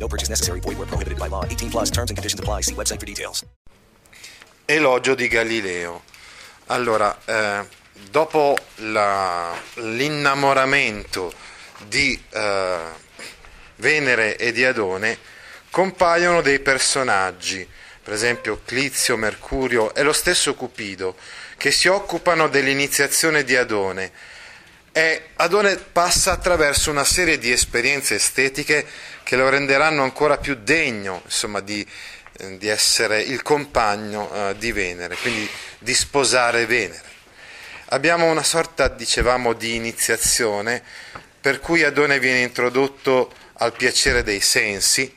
No purchase necessary. Void where prohibited by law. 18 plus terms and conditions apply. See website for details. Elogio di Galileo. Allora, eh, dopo la- l'innamoramento di eh, Venere e di Adone, compaiono dei personaggi, per esempio Clizio, Mercurio e lo stesso Cupido, che si occupano dell'iniziazione di Adone. E Adone passa attraverso una serie di esperienze estetiche che lo renderanno ancora più degno insomma, di, eh, di essere il compagno eh, di Venere, quindi di sposare Venere. Abbiamo una sorta, dicevamo, di iniziazione per cui Adone viene introdotto al piacere dei sensi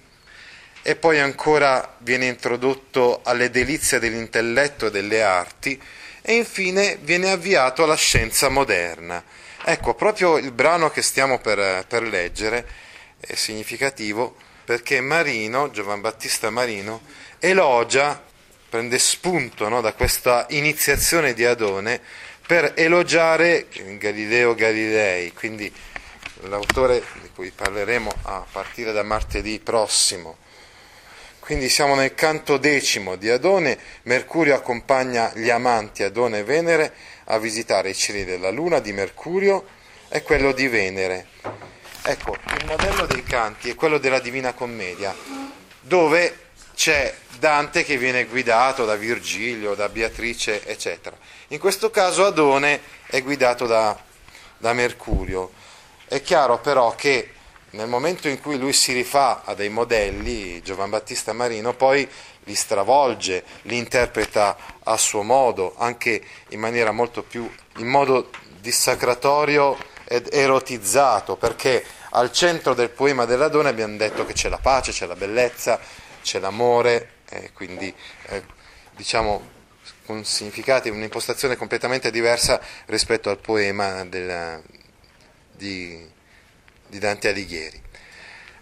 e poi ancora viene introdotto alle delizie dell'intelletto e delle arti e infine viene avviato alla scienza moderna. Ecco, proprio il brano che stiamo per, per leggere è significativo perché Marino, Giovan Battista Marino, elogia, prende spunto no, da questa iniziazione di Adone per elogiare Galileo Galilei, quindi l'autore di cui parleremo a partire da martedì prossimo. Quindi siamo nel canto decimo di Adone, Mercurio accompagna gli amanti Adone e Venere a visitare i cieli della Luna di Mercurio e quello di Venere. Ecco, il modello dei canti è quello della Divina Commedia, dove c'è Dante che viene guidato da Virgilio, da Beatrice, eccetera. In questo caso Adone è guidato da, da Mercurio. È chiaro però che nel momento in cui lui si rifà a dei modelli, Giovan Battista Marino poi li stravolge, li interpreta a suo modo, anche in maniera molto più, in modo dissacratorio ed erotizzato, perché al centro del poema della donna abbiamo detto che c'è la pace, c'è la bellezza, c'è l'amore, e quindi eh, diciamo con significati, un'impostazione completamente diversa rispetto al poema del, di, di Dante Alighieri.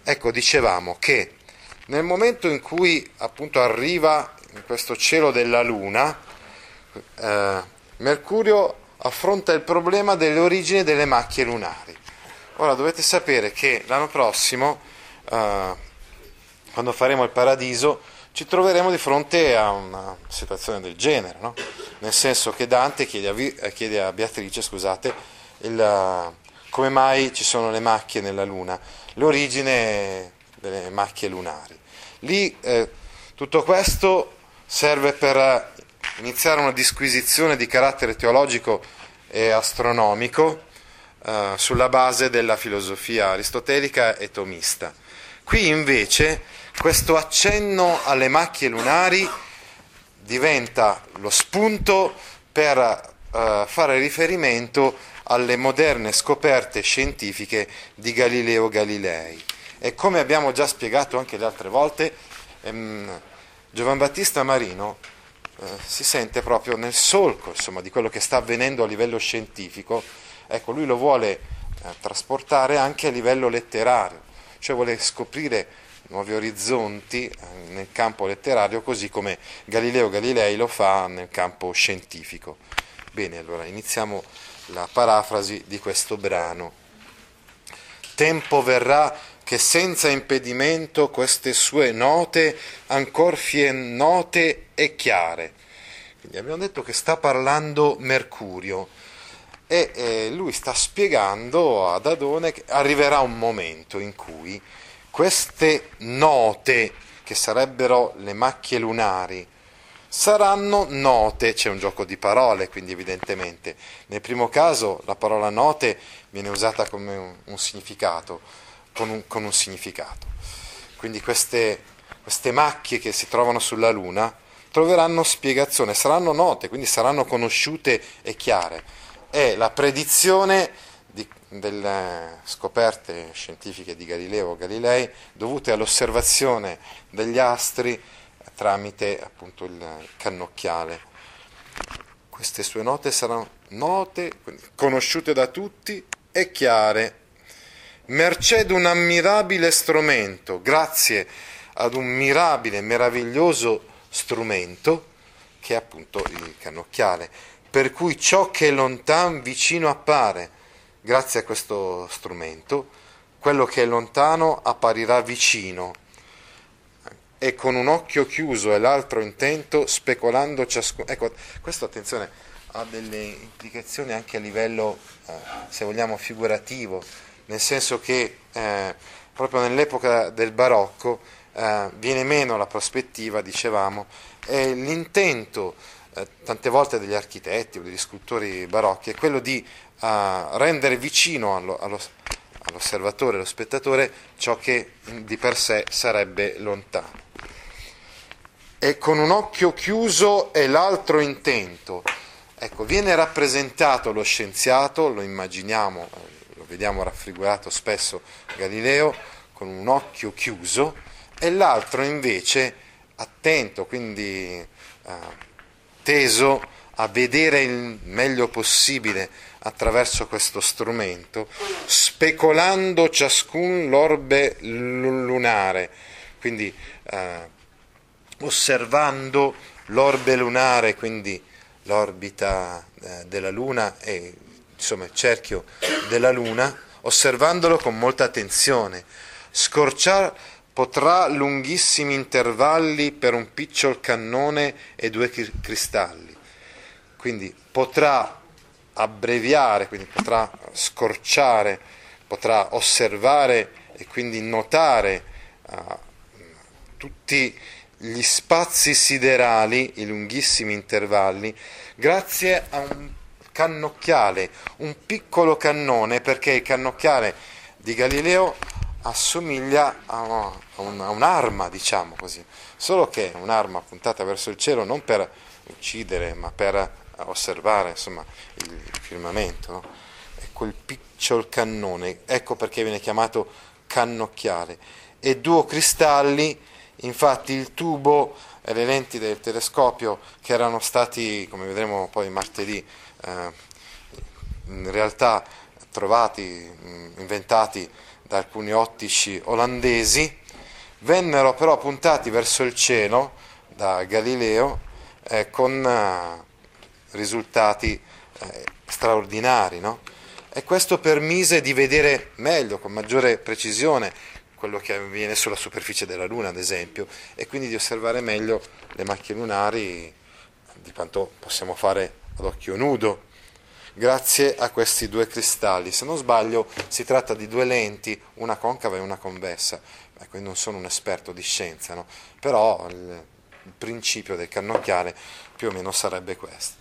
Ecco, dicevamo che nel momento in cui appunto arriva in questo cielo della Luna, eh, Mercurio affronta il problema delle origini delle macchie lunari. Ora dovete sapere che l'anno prossimo, eh, quando faremo il paradiso, ci troveremo di fronte a una situazione del genere, no? nel senso che Dante chiede a, Vi- eh, chiede a Beatrice scusate, il, come mai ci sono le macchie nella Luna, l'origine delle macchie lunari. Lì eh, tutto questo serve per iniziare una disquisizione di carattere teologico e astronomico eh, sulla base della filosofia aristotelica e tomista. Qui invece questo accenno alle macchie lunari diventa lo spunto per eh, fare riferimento alle moderne scoperte scientifiche di Galileo Galilei. E come abbiamo già spiegato anche le altre volte, ehm, Giovan Battista Marino eh, si sente proprio nel solco insomma, di quello che sta avvenendo a livello scientifico, ecco, lui lo vuole eh, trasportare anche a livello letterario, cioè vuole scoprire nuovi orizzonti eh, nel campo letterario, così come Galileo Galilei lo fa nel campo scientifico. Bene, allora iniziamo la parafrasi di questo brano. Tempo verrà che senza impedimento queste sue note ancor fien note e chiare. Quindi abbiamo detto che sta parlando Mercurio e eh, lui sta spiegando ad Adone che arriverà un momento in cui queste note, che sarebbero le macchie lunari, saranno note, c'è un gioco di parole quindi evidentemente. Nel primo caso la parola note viene usata come un, un significato, con un, con un, significato. Quindi queste, queste macchie che si trovano sulla Luna troveranno spiegazione, saranno note, quindi saranno conosciute e chiare. È la predizione di, delle scoperte scientifiche di Galileo Galilei dovute all'osservazione degli astri tramite appunto il cannocchiale. Queste sue note saranno note, conosciute da tutti e chiare, merced un ammirabile strumento, grazie ad un mirabile, meraviglioso strumento che è appunto il cannocchiale, per cui ciò che è lontano vicino appare, grazie a questo strumento, quello che è lontano apparirà vicino e con un occhio chiuso e l'altro intento, specolando ciascuno. Ecco, questo attenzione ha delle implicazioni anche a livello, eh, se vogliamo, figurativo, nel senso che eh, proprio nell'epoca del barocco eh, viene meno la prospettiva, dicevamo, e l'intento eh, tante volte degli architetti o degli scultori barocchi è quello di eh, rendere vicino allo, allo, all'osservatore, allo spettatore, ciò che di per sé sarebbe lontano. E con un occhio chiuso e l'altro intento. Ecco, viene rappresentato lo scienziato, lo immaginiamo, lo vediamo raffigurato spesso Galileo, con un occhio chiuso, e l'altro invece attento, quindi eh, teso a vedere il meglio possibile attraverso questo strumento, specolando ciascun l'orbe lunare, quindi eh, osservando l'orbe lunare, quindi l'orbita eh, della Luna e insomma il cerchio della Luna, osservandolo con molta attenzione, scorciare potrà lunghissimi intervalli per un picciol cannone e due cristalli. Quindi potrà abbreviare, quindi potrà scorciare, potrà osservare e quindi notare uh, tutti gli spazi siderali, i lunghissimi intervalli, grazie a un cannocchiale, un piccolo cannone, perché il cannocchiale di Galileo assomiglia a, un, a un'arma, diciamo così, solo che è un'arma puntata verso il cielo non per uccidere, ma per osservare insomma, il firmamento. No? È quel picciol cannone, ecco perché viene chiamato cannocchiale. E due cristalli, infatti il tubo e le lenti del telescopio che erano stati, come vedremo poi martedì, in realtà trovati, inventati da alcuni ottici olandesi, vennero però puntati verso il cielo da Galileo eh, con eh, risultati eh, straordinari. No? E questo permise di vedere meglio, con maggiore precisione, quello che avviene sulla superficie della Luna, ad esempio, e quindi di osservare meglio le macchie lunari di quanto possiamo fare ad occhio nudo grazie a questi due cristalli. Se non sbaglio si tratta di due lenti, una concava e una convessa. Ecco, io non sono un esperto di scienza, no? però il, principio del cannocchiale più o meno sarebbe questo.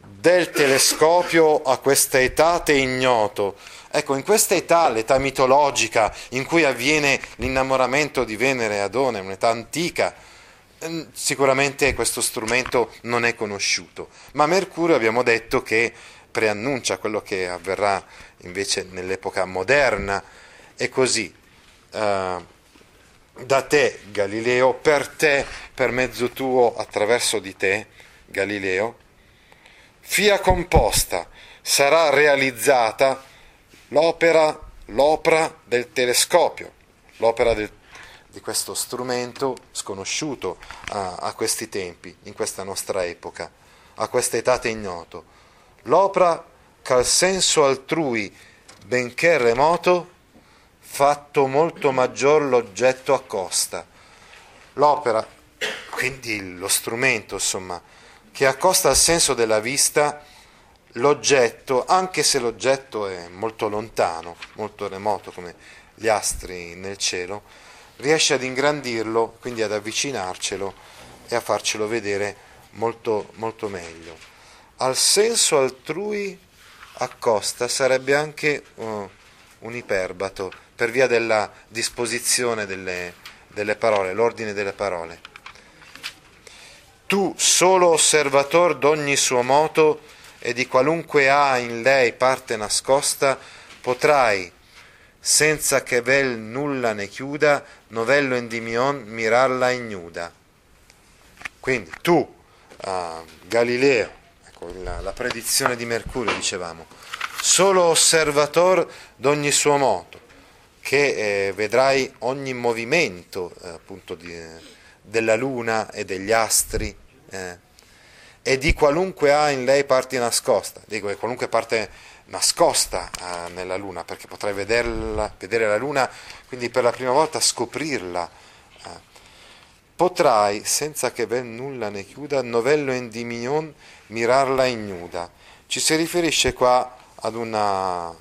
Del telescopio a questa età te ignoto. Ecco, in questa età, l'età mitologica, in cui avviene l'innamoramento di Venere e Adone, un'età antica, sicuramente questo strumento non è conosciuto, ma Mercurio abbiamo detto che preannuncia quello che avverrà invece nell'epoca moderna. E così uh, da te Galileo, per te, per mezzo tuo, attraverso di te Galileo, fia composta, sarà realizzata l'opera, l'opera del telescopio, l'opera del di questo strumento sconosciuto a, a, questi tempi, in questa nostra epoca, a questa età ignoto. L'opera che senso altrui, benché remoto, fatto molto maggior l'oggetto accosta. L'opera, quindi lo strumento, insomma, che accosta al senso della vista l'oggetto, anche se l'oggetto è molto lontano, molto remoto come gli astri nel cielo, riesce ad ingrandirlo, quindi ad avvicinarcelo e a farcelo vedere molto, molto meglio. Al senso altrui accosta sarebbe anche uh, un iperbato per via della disposizione delle, delle parole, l'ordine delle parole. Tu, solo osservator d'ogni suo moto e di qualunque ha in lei parte nascosta, potrai senza che vel nulla ne chiuda, novello Endimion mirarla ignuda. Quindi tu, uh, Galileo, ecco la, la, predizione di Mercurio, dicevamo, solo osservator d'ogni suo moto, che eh, vedrai ogni movimento eh, appunto di, della luna e degli astri eh, e di qualunque ha in lei parte nascosta, dico qualunque parte nascosta eh, nella luna, perché potrai vederla, vedere la luna, quindi per la prima volta scoprirla. Eh. Potrai, senza che ben nulla ne chiuda, novello in dimion mirarla ignuda. Ci si riferisce qua ad una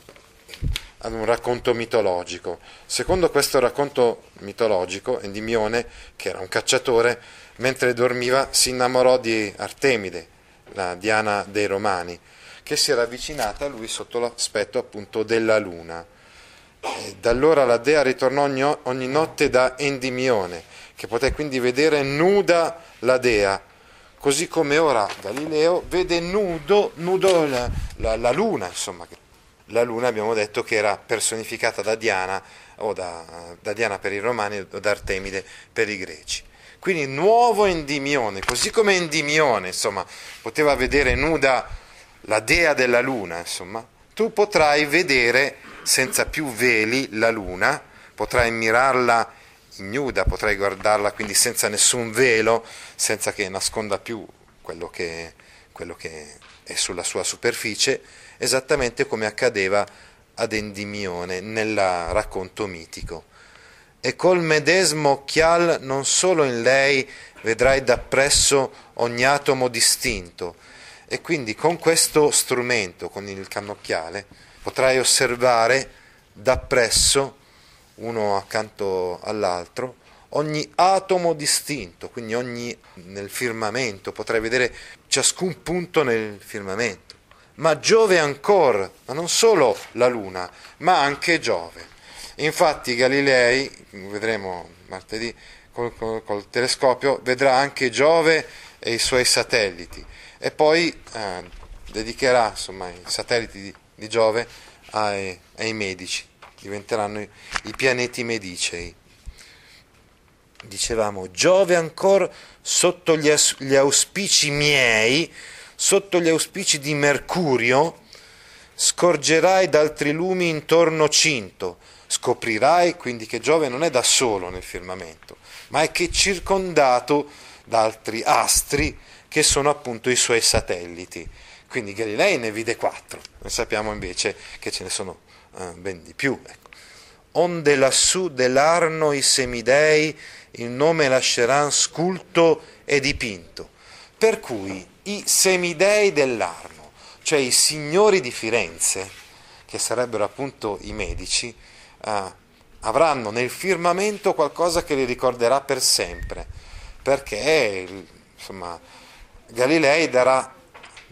ad un racconto mitologico. Secondo questo racconto mitologico, Endimione, che era un cacciatore, mentre dormiva si innamorò di Artemide, la Diana dei Romani, che si era avvicinata a lui sotto l'aspetto appunto della luna. E da allora la dea ritornò ogni, ogni notte da Endimione, che poté quindi vedere nuda la dea, così come ora Galileo vede nudo, nudo la, la, la luna, insomma, la luna abbiamo detto che era personificata da Diana o da, da Diana per i romani o da Artemide per i greci. Quindi nuovo Endimione, così come Endimione, insomma, poteva vedere nuda la dea della luna, insomma, tu potrai vedere senza più veli la luna, potrai mirarla ignuda, potrai guardarla quindi senza nessun velo, senza che nasconda più quello che, quello che è sulla sua superficie esattamente come accadeva ad Endimione nel racconto mitico. E col medesimo occhial non solo in lei vedrai dappresso ogni atomo distinto, e quindi con questo strumento, con il cannocchiale, potrai osservare dappresso, uno accanto all'altro, ogni atomo distinto, quindi ogni nel firmamento, potrai vedere ciascun punto nel firmamento ma Giove ancora, ma non solo la Luna, ma anche Giove. Infatti Galilei, vedremo martedì col, col, col telescopio, vedrà anche Giove e i suoi satelliti e poi eh, dedicherà insomma, i satelliti di, di Giove ai, ai, medici, diventeranno i, i pianeti medicei. Dicevamo, Giove ancora sotto gli, aus- gli auspici miei, sotto gli auspici di Mercurio, scorgerai d'altri lumi intorno cinto, scoprirai quindi che Giove non è da solo nel firmamento, ma è che è circondato da altri astri che sono appunto i suoi satelliti. Quindi Galilei ne vide quattro, noi sappiamo invece che ce ne sono eh, ben di più. Ecco. Onde lassù dell'Arno i semidei il nome lasceran sculto e dipinto. Per cui i semidei dell'Arno, cioè i signori di Firenze, che sarebbero appunto i medici, eh, avranno nel firmamento qualcosa che li ricorderà per sempre, perché insomma, Galilei darà,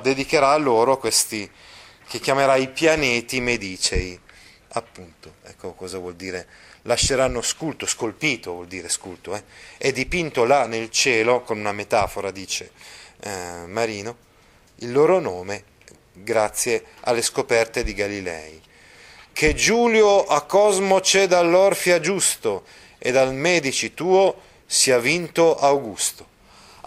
dedicherà a loro questi che chiamerà i pianeti medicei, appunto, ecco cosa vuol dire, lasceranno sculto, scolpito vuol dire sculto, eh? è dipinto là nel cielo, con una metafora dice, eh, Marino il loro nome grazie alle scoperte di Galilei. Che Giulio a Cosmo c'è dall'Orfia giusto e dal Medici tuo sia vinto Augusto.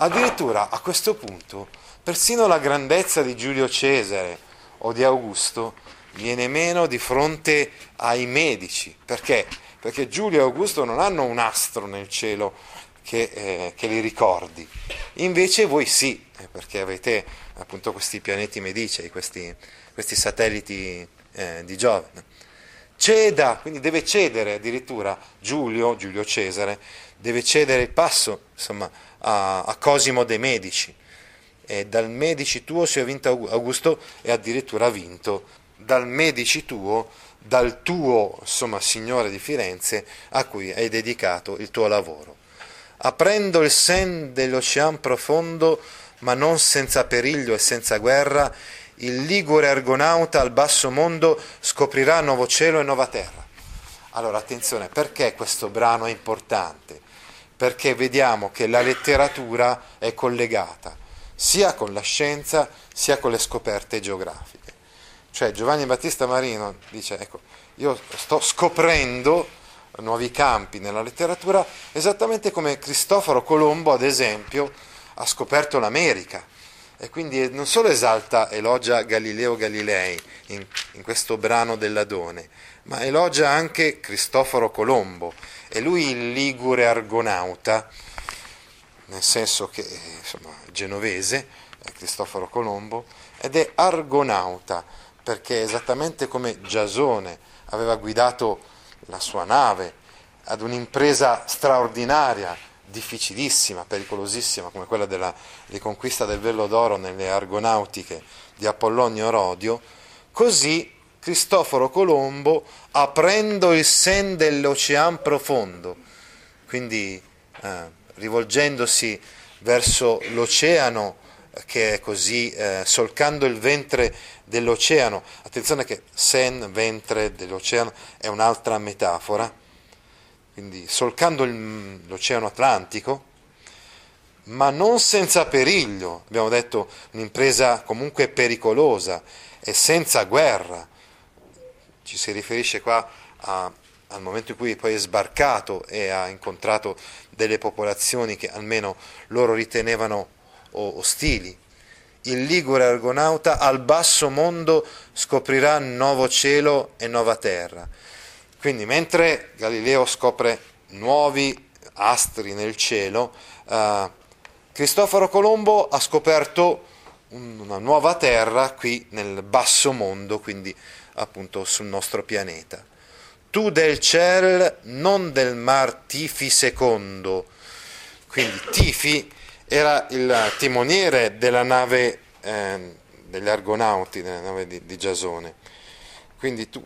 Addirittura a questo punto persino la grandezza di Giulio Cesare o di Augusto viene meno di fronte ai medici. Perché? Perché Giulio e Augusto non hanno un astro nel cielo che, eh, che li ricordi. Invece voi sì, eh, perché avete appunto questi pianeti medicei, questi, questi satelliti eh, di Giove. Ceda, quindi deve cedere addirittura Giulio, Giulio Cesare, deve cedere il passo insomma, a, a Cosimo dei Medici. E dal Medici tuo si è vinto Augusto e addirittura vinto dal Medici tuo, dal tuo insomma, Signore di Firenze a cui hai dedicato il tuo lavoro aprendo il sen dell'ocean profondo, ma non senza periglio e senza guerra, il ligure argonauta al basso mondo scoprirà nuovo cielo e nuova terra. Allora attenzione, perché questo brano è importante? Perché vediamo che la letteratura è collegata sia con la scienza sia con le scoperte geografiche. Cioè Giovanni Battista Marino dice, ecco, io sto scoprendo nuovi campi nella letteratura, esattamente come Cristoforo Colombo, ad esempio, ha scoperto l'America e quindi non solo esalta, elogia Galileo Galilei in, in questo brano dell'Adone, ma elogia anche Cristoforo Colombo e lui il ligure argonauta, nel senso che insomma genovese, Cristoforo Colombo, ed è argonauta perché esattamente come Giasone aveva guidato la sua nave ad un'impresa straordinaria, difficilissima, pericolosissima, come quella della riconquista del Vello d'Oro nelle Argonautiche di Apollonio Rodio, così Cristoforo Colombo, aprendo il sen dell'oceano profondo, quindi eh, rivolgendosi verso l'oceano che è così, eh, solcando il ventre dell'oceano. Attenzione che sen, ventre dell'oceano, è un'altra metafora, quindi solcando il, l'oceano Atlantico, ma non senza periglio, abbiamo detto un'impresa comunque pericolosa e senza guerra. Ci si riferisce qua a, al momento in cui poi è sbarcato e ha incontrato delle popolazioni che almeno loro ritenevano ostili. Il ligure argonauta al basso mondo scoprirà nuovo cielo e nuova terra. Quindi mentre Galileo scopre nuovi astri nel cielo, eh, Cristoforo Colombo ha scoperto una nuova terra qui nel basso mondo, quindi appunto sul nostro pianeta. Tu del ciel, non del mar Tifi secondo. Quindi Tifi era il timoniere della nave eh, degli Argonauti, della nave di, di Giasone. Quindi tu,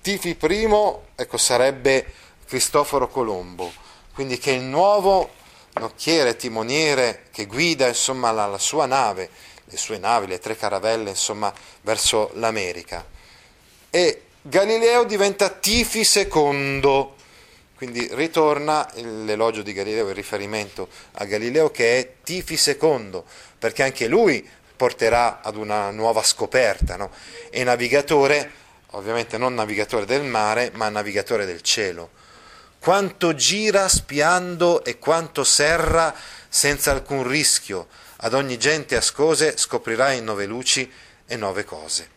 Tifi I ecco, sarebbe Cristoforo Colombo, quindi che il nuovo nocchiere, timoniere che guida insomma, la, la sua nave, le sue navi, le tre caravelle insomma, verso l'America. E Galileo diventa Tifi II, quindi ritorna l'elogio di Galileo, il riferimento a Galileo che è Tifi II, perché anche lui porterà ad una nuova scoperta. No? E navigatore, ovviamente non navigatore del mare, ma navigatore del cielo. Quanto gira spiando e quanto serra senza alcun rischio, ad ogni gente ascose scoprirai nove luci e nove cose.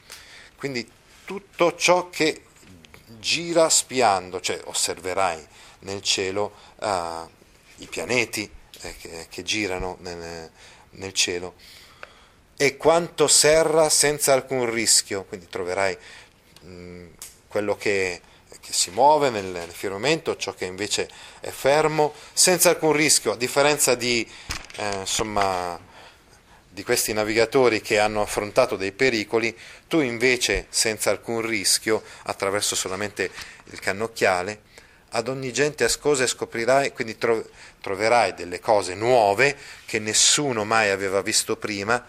Quindi tutto ciò che gira spiando, cioè osserverai nel cielo uh, i pianeti eh, che, che, girano nel, nel, cielo. E quanto serra senza alcun rischio, quindi troverai mh, quello che, che, si muove nel, nel firmamento, ciò che invece è fermo, senza alcun rischio, a differenza di, eh, insomma, di questi navigatori che hanno affrontato dei pericoli, tu invece senza alcun rischio, attraverso solamente il cannocchiale, ad ogni gente ascosa scoprirai, quindi troverai delle cose nuove che nessuno mai aveva visto prima,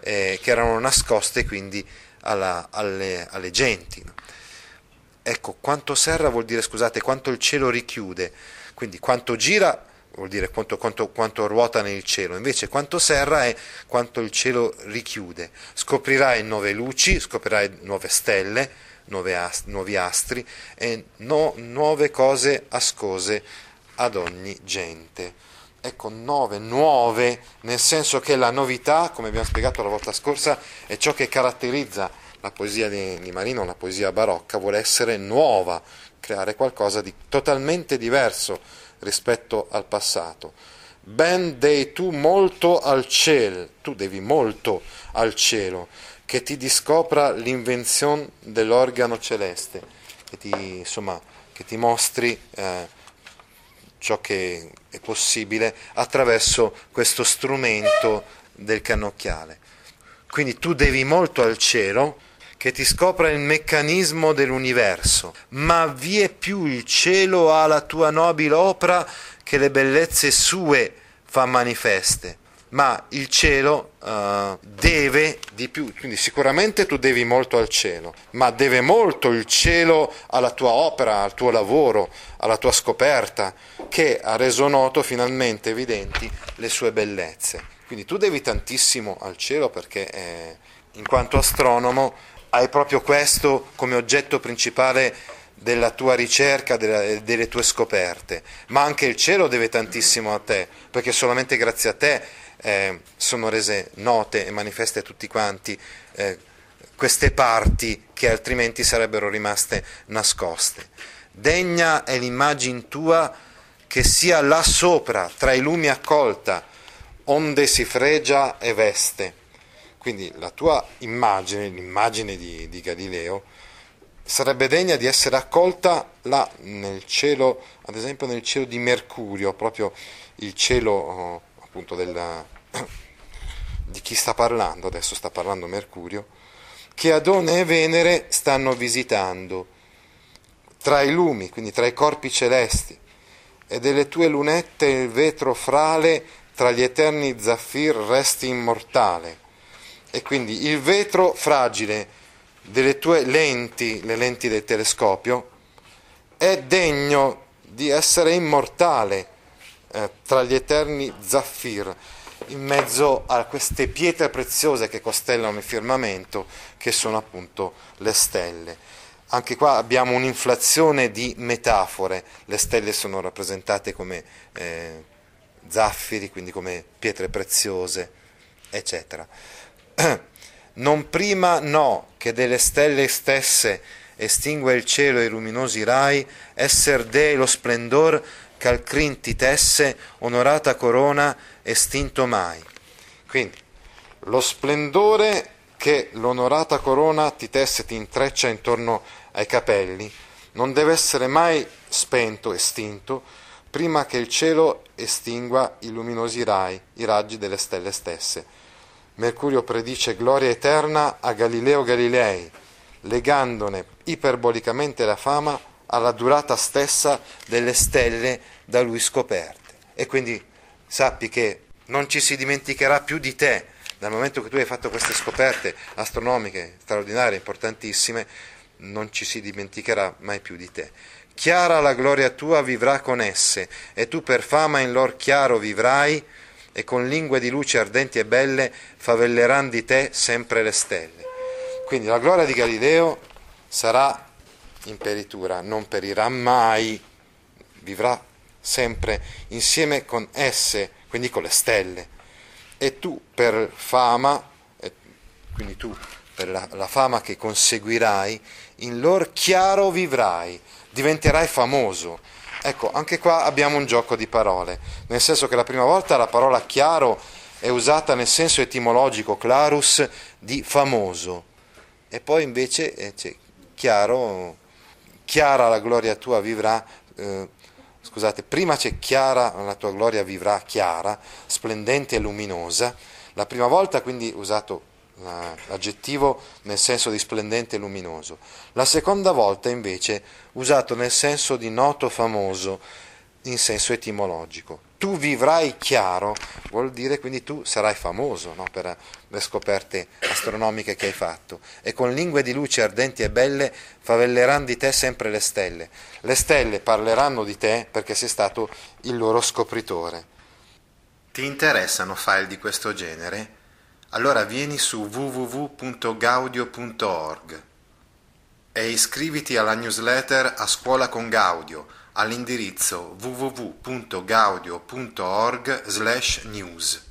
eh, che erano nascoste quindi alla, alle, alle, genti. Ecco, quanto serra vuol dire, scusate, quanto il cielo richiude, quindi quanto gira vuol dire quanto, quanto, quanto ruota nel cielo, invece quanto serra è quanto il cielo richiude. Scoprirai nuove luci, scoprirai nuove stelle, ast- nuovi astri e no- nuove cose ascose ad ogni gente. Ecco, nuove, nuove, nel senso che la novità, come abbiamo spiegato la volta scorsa, è ciò che caratterizza la poesia di, di Marino, la poesia barocca, vuole essere nuova, creare qualcosa di totalmente diverso rispetto al passato. Ben dei tu molto al cielo, tu devi molto al cielo, che ti discopra l'invenzione dell'organo celeste, che ti, insomma, che ti mostri eh, ciò che è possibile attraverso questo strumento del cannocchiale. Quindi tu devi molto al cielo che ti scopra il meccanismo dell'universo, ma vie più il cielo ha la tua nobile opera che le bellezze sue fa manifeste ma il cielo uh, deve di più, quindi sicuramente tu devi molto al cielo, ma deve molto il cielo alla tua opera, al tuo lavoro, alla tua scoperta, che ha reso noto finalmente evidenti le sue bellezze. Quindi tu devi tantissimo al cielo perché eh, in quanto astronomo hai proprio questo come oggetto principale della tua ricerca, della, delle tue scoperte, ma anche il cielo deve tantissimo a te, perché solamente grazie a te eh, sono rese note e manifeste a tutti quanti eh, queste parti che altrimenti sarebbero rimaste nascoste. Degna è l'immagine tua che sia là sopra, tra i lumi accolta, onde si fregia e veste. Quindi la tua immagine, l'immagine di, di Galileo, sarebbe degna di essere accolta là nel cielo, ad esempio nel cielo di Mercurio, proprio il cielo oh, appunto della, di chi sta parlando, adesso sta parlando Mercurio, che Adone e Venere stanno visitando tra i lumi, quindi tra i corpi celesti, e delle tue lunette il vetro frale tra gli eterni zaffir resti immortale. E quindi il vetro fragile delle tue lenti, le lenti del telescopio, è degno di essere immortale eh, tra gli eterni zaffir, in mezzo a queste pietre preziose che costellano il firmamento, che sono appunto le stelle. Anche qua abbiamo un'inflazione di metafore, le stelle sono rappresentate come eh, zaffiri, quindi come pietre preziose, eccetera. Non prima no, che delle stelle stesse estingue il cielo i luminosi rai, esser dei lo splendor ch'al ti tesse, onorata corona, estinto mai. Quindi, lo splendore che l'onorata corona ti tesse ti intreccia intorno ai capelli, non deve essere mai spento, estinto, prima che il cielo estingua i luminosi rai, i raggi delle stelle stesse Mercurio predice gloria eterna a Galileo Galilei, legandone iperbolicamente la fama alla durata stessa delle stelle da lui scoperte. E quindi sappi che non ci si dimenticherà più di te dal momento che tu hai fatto queste scoperte astronomiche straordinarie, importantissime, non ci si dimenticherà mai più di te. Chiara la gloria tua vivrà con esse, e tu per fama in lor chiaro vivrai, e con lingue di luce ardenti e belle favelleran di te sempre le stelle. Quindi la gloria di Galileo sarà imperitura, non perirà mai, vivrà sempre insieme con esse, quindi con le stelle. E tu per fama, quindi tu per la, la fama che conseguirai, in lor chiaro vivrai, diventerai famoso Ecco, anche qua abbiamo un gioco di parole, nel senso che la prima volta la parola chiaro è usata nel senso etimologico, clarus, di famoso, e poi invece eh, c'è chiaro, chiara la gloria tua vivrà, eh, scusate, prima c'è chiara la tua gloria vivrà, chiara, splendente e luminosa, la prima volta quindi usato l'aggettivo nel senso di splendente e luminoso. La seconda volta invece usato nel senso di noto famoso, in senso etimologico. Tu vivrai chiaro, vuol dire quindi tu sarai famoso no? per le scoperte astronomiche che hai fatto e con lingue di luce ardenti e belle favelleranno di te sempre le stelle. Le stelle parleranno di te perché sei stato il loro scopritore. Ti interessano file di questo genere? Allora vieni su www.gaudio.org e iscriviti alla newsletter A Scuola con Gaudio all'indirizzo www.gaudio.org/news.